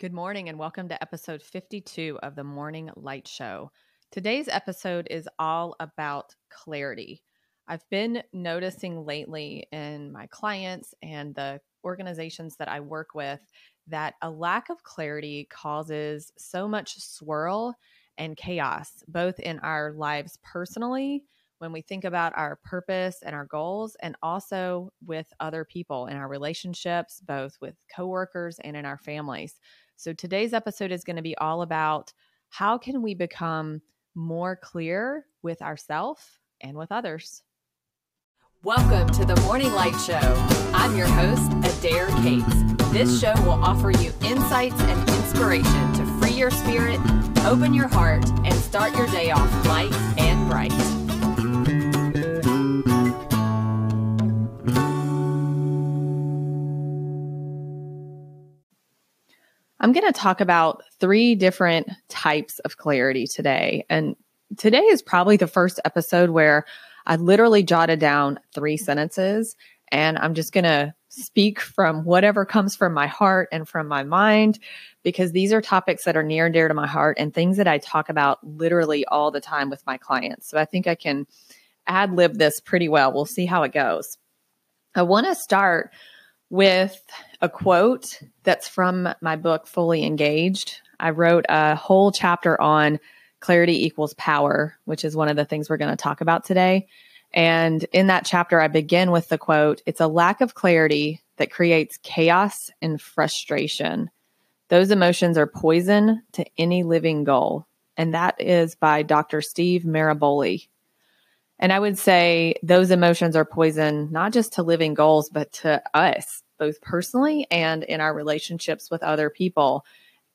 Good morning and welcome to episode 52 of the Morning Light Show. Today's episode is all about clarity. I've been noticing lately in my clients and the organizations that I work with that a lack of clarity causes so much swirl and chaos, both in our lives personally, when we think about our purpose and our goals, and also with other people in our relationships, both with coworkers and in our families. So today's episode is going to be all about how can we become more clear with ourselves and with others. Welcome to the Morning Light Show. I'm your host, Adair Cates. This show will offer you insights and inspiration to free your spirit, open your heart, and start your day off light and bright. Going to talk about three different types of clarity today. And today is probably the first episode where I literally jotted down three sentences and I'm just going to speak from whatever comes from my heart and from my mind because these are topics that are near and dear to my heart and things that I talk about literally all the time with my clients. So I think I can ad lib this pretty well. We'll see how it goes. I want to start with a quote that's from my book, Fully Engaged. I wrote a whole chapter on clarity equals power, which is one of the things we're going to talk about today. And in that chapter, I begin with the quote It's a lack of clarity that creates chaos and frustration. Those emotions are poison to any living goal. And that is by Dr. Steve Maraboli. And I would say those emotions are poison, not just to living goals, but to us both personally and in our relationships with other people.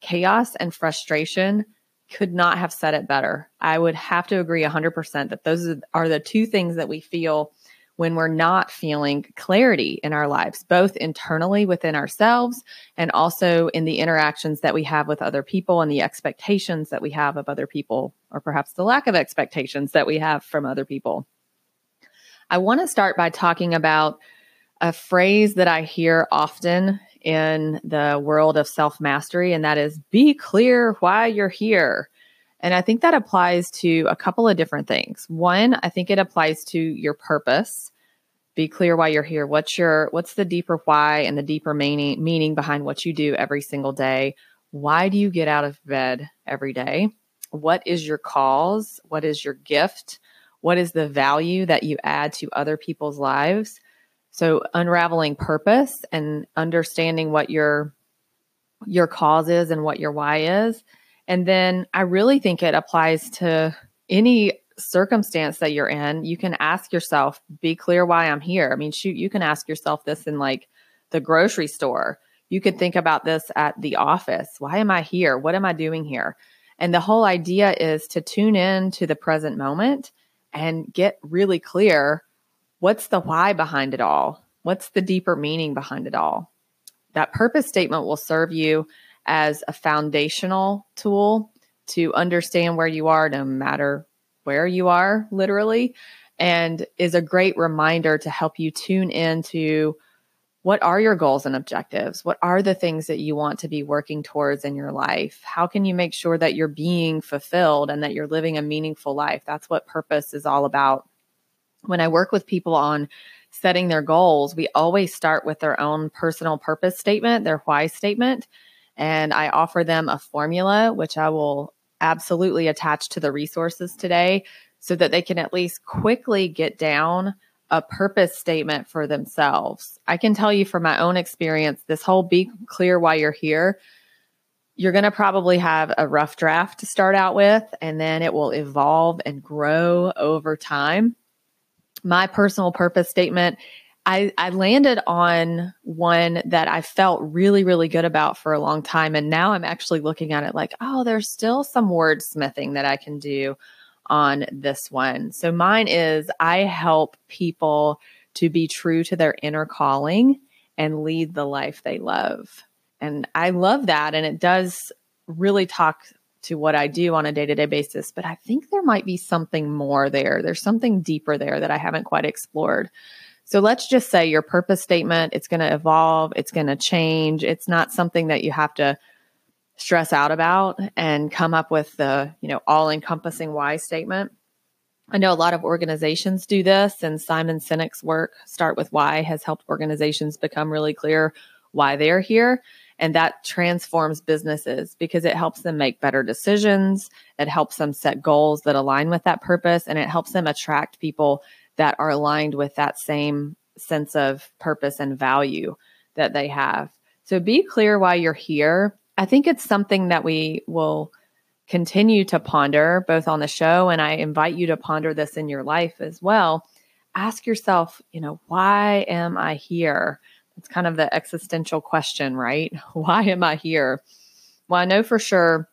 Chaos and frustration could not have said it better. I would have to agree 100% that those are the two things that we feel when we're not feeling clarity in our lives, both internally within ourselves and also in the interactions that we have with other people and the expectations that we have of other people, or perhaps the lack of expectations that we have from other people. I want to start by talking about a phrase that I hear often in the world of self mastery, and that is be clear why you're here. And I think that applies to a couple of different things. One, I think it applies to your purpose. Be clear why you're here. What's your what's the deeper why and the deeper meaning meaning behind what you do every single day? Why do you get out of bed every day? What is your cause? What is your gift? What is the value that you add to other people's lives? So unraveling purpose and understanding what your your cause is and what your why is. And then I really think it applies to any circumstance that you're in. You can ask yourself, be clear why I'm here. I mean, shoot, you can ask yourself this in like the grocery store. You could think about this at the office. Why am I here? What am I doing here? And the whole idea is to tune in to the present moment and get really clear what's the why behind it all? What's the deeper meaning behind it all? That purpose statement will serve you as a foundational tool to understand where you are, no matter where you are, literally, and is a great reminder to help you tune into what are your goals and objectives? What are the things that you want to be working towards in your life? How can you make sure that you're being fulfilled and that you're living a meaningful life? That's what purpose is all about when I work with people on setting their goals, we always start with their own personal purpose statement, their why statement. And I offer them a formula, which I will absolutely attach to the resources today so that they can at least quickly get down a purpose statement for themselves. I can tell you from my own experience, this whole be clear why you're here. You're going to probably have a rough draft to start out with, and then it will evolve and grow over time my personal purpose statement, I, I landed on one that I felt really, really good about for a long time. And now I'm actually looking at it like, oh, there's still some wordsmithing that I can do on this one. So mine is I help people to be true to their inner calling and lead the life they love. And I love that. And it does really talk to what I do on a day to day basis, but I think there might be something more there. There's something deeper there that I haven't quite explored. So let's just say your purpose statement, it's going to evolve, it's going to change. It's not something that you have to stress out about and come up with the, you know, all encompassing why statement. I know a lot of organizations do this, and Simon Sinek's work, Start with Why, has helped organizations become really clear why they're here. And that transforms businesses because it helps them make better decisions. It helps them set goals that align with that purpose, and it helps them attract people that are aligned with that same sense of purpose and value that they have. So be clear why you're here. I think it's something that we will continue to ponder both on the show and I invite you to ponder this in your life as well. Ask yourself, you know, why am I here? It's kind of the existential question, right? Why am I here? Well, I know for sure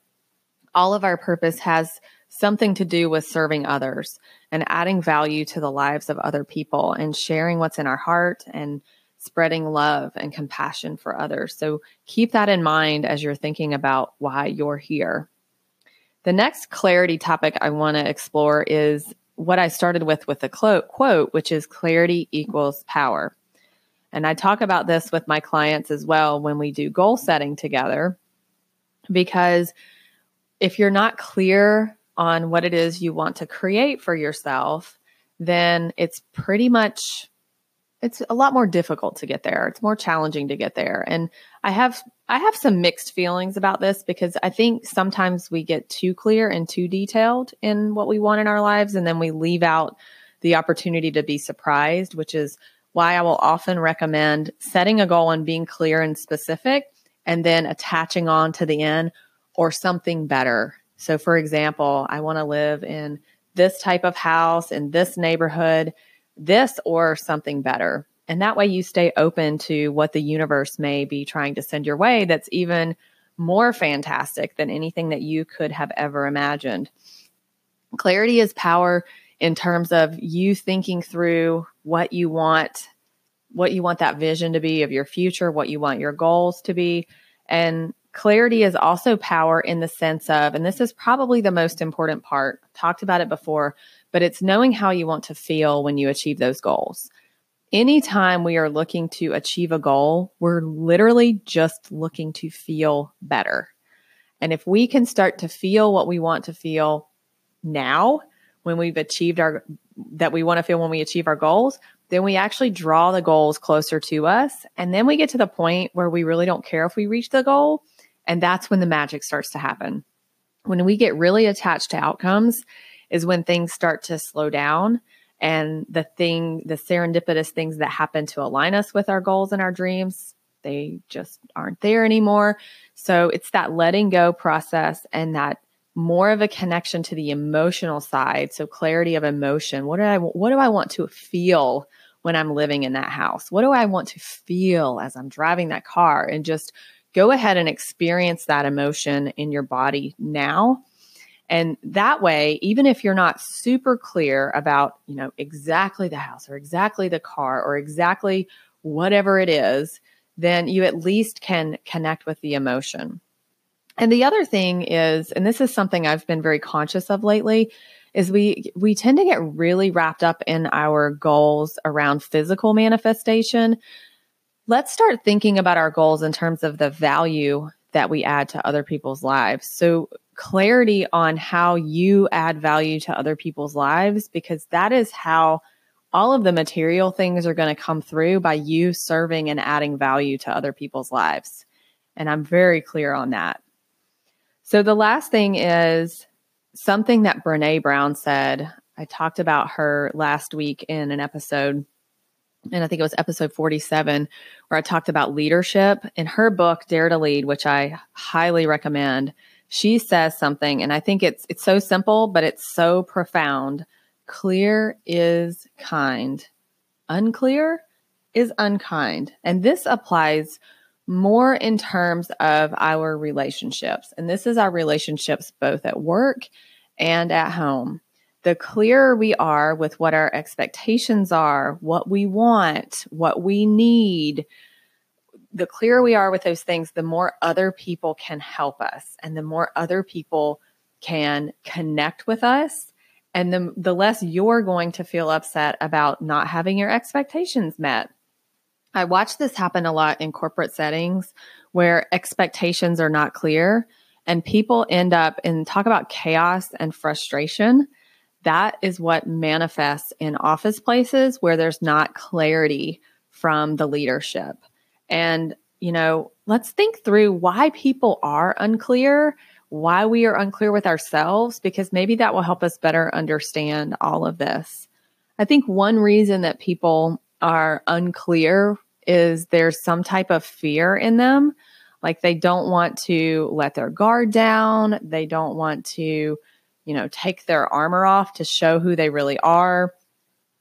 all of our purpose has something to do with serving others and adding value to the lives of other people and sharing what's in our heart and spreading love and compassion for others. So keep that in mind as you're thinking about why you're here. The next clarity topic I want to explore is what I started with with the quote, which is clarity equals power. And I talk about this with my clients as well when we do goal setting together, because if you're not clear on what it is you want to create for yourself, then it's pretty much it's a lot more difficult to get there. It's more challenging to get there. And I have I have some mixed feelings about this because I think sometimes we get too clear and too detailed in what we want in our lives and then we leave out the opportunity to be surprised, which is why I will often recommend setting a goal and being clear and specific and then attaching on to the end or something better. So for example, I want to live in this type of house in this neighborhood this or something better. And that way you stay open to what the universe may be trying to send your way that's even more fantastic than anything that you could have ever imagined. Clarity is power in terms of you thinking through what you want, what you want that vision to be of your future, what you want your goals to be. And clarity is also power in the sense of, and this is probably the most important part, talked about it before, but it's knowing how you want to feel when you achieve those goals. Anytime we are looking to achieve a goal, we're literally just looking to feel better. And if we can start to feel what we want to feel now, when we've achieved our, that we want to feel when we achieve our goals, then we actually draw the goals closer to us. And then we get to the point where we really don't care if we reach the goal. And that's when the magic starts to happen. When we get really attached to outcomes is when things start to slow down and the thing, the serendipitous things that happen to align us with our goals and our dreams, they just aren't there anymore. So it's that letting go process and that more of a connection to the emotional side. So clarity of emotion. What do I, what do I want to feel when I'm living in that house? What do I want to feel as I'm driving that car? And just go ahead and experience that emotion in your body now and that way, even if you're not super clear about, you know, exactly the house or exactly the car or exactly whatever it is, then you at least can connect with the emotion. And the other thing is, and this is something I've been very conscious of lately, is we we tend to get really wrapped up in our goals around physical manifestation. Let's start thinking about our goals in terms of the value that we add to other people's lives. So clarity on how you add value to other people's lives because that is how all of the material things are going to come through by you serving and adding value to other people's lives. And I'm very clear on that. So the last thing is something that Brene Brown said. I talked about her last week in an episode, and I think it was episode 47, where I talked about leadership. In her book, Dare to Lead, which I highly recommend, she says something and I think it's it's so simple but it's so profound. Clear is kind. Unclear is unkind. And this applies more in terms of our relationships. And this is our relationships both at work and at home. The clearer we are with what our expectations are, what we want, what we need, the clearer we are with those things, the more other people can help us and the more other people can connect with us. And the, the less you're going to feel upset about not having your expectations met. I watch this happen a lot in corporate settings where expectations are not clear and people end up and talk about chaos and frustration. That is what manifests in office places where there's not clarity from the leadership. And, you know, let's think through why people are unclear, why we are unclear with ourselves, because maybe that will help us better understand all of this. I think one reason that people are unclear is there's some type of fear in them. Like they don't want to let their guard down. They don't want to, you know, take their armor off to show who they really are.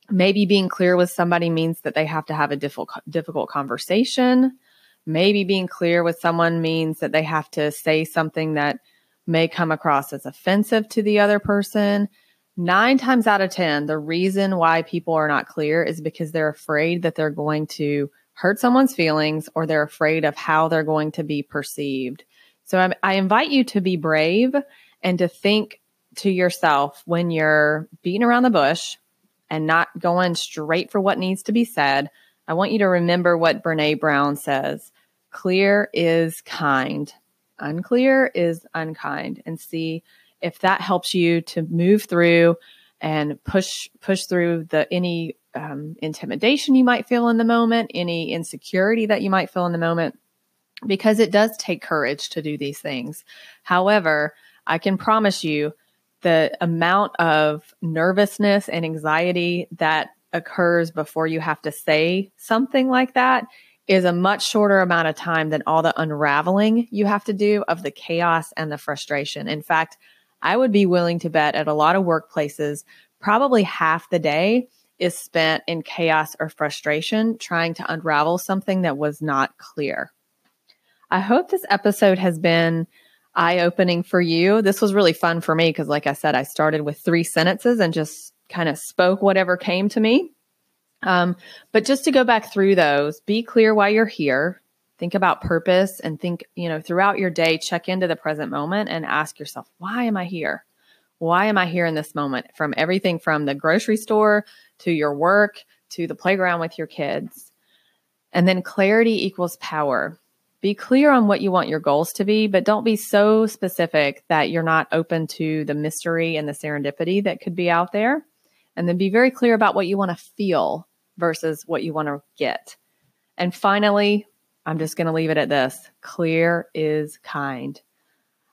Maybe being clear with somebody means that they have to have a difficult, difficult conversation. Maybe being clear with someone means that they have to say something that may come across as offensive to the other person. Nine times out of 10, the reason why people are not clear is because they're afraid that they're going to hurt someone's feelings or they're afraid of how they're going to be perceived. So I, I invite you to be brave and to think to yourself when you're beating around the bush and not going straight for what needs to be said. I want you to remember what Brene Brown says clear is kind, unclear is unkind, and see if that helps you to move through and push push through the any um, intimidation you might feel in the moment, any insecurity that you might feel in the moment, because it does take courage to do these things. However, I can promise you the amount of nervousness and anxiety that occurs before you have to say something like that is a much shorter amount of time than all the unraveling you have to do of the chaos and the frustration. In fact, I would be willing to bet at a lot of workplaces, probably half the day is spent in chaos or frustration trying to unravel something that was not clear. I hope this episode has been eye opening for you. This was really fun for me because, like I said, I started with three sentences and just kind of spoke whatever came to me. Um, but just to go back through those, be clear why you're here. Think about purpose and think, you know, throughout your day, check into the present moment and ask yourself, why am I here? Why am I here in this moment? From everything from the grocery store to your work to the playground with your kids. And then clarity equals power. Be clear on what you want your goals to be, but don't be so specific that you're not open to the mystery and the serendipity that could be out there. And then be very clear about what you want to feel versus what you want to get. And finally, I'm just going to leave it at this clear is kind.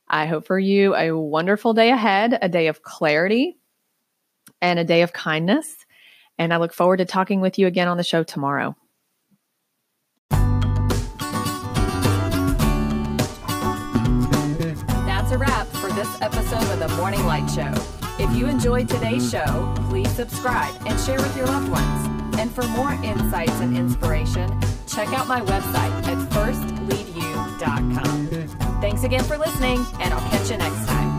I hope for you a wonderful day ahead, a day of clarity and a day of kindness. And I look forward to talking with you again on the show tomorrow. Episode of the Morning Light Show. If you enjoyed today's show, please subscribe and share with your loved ones. And for more insights and inspiration, check out my website at firstleadyou.com. Thanks again for listening, and I'll catch you next time.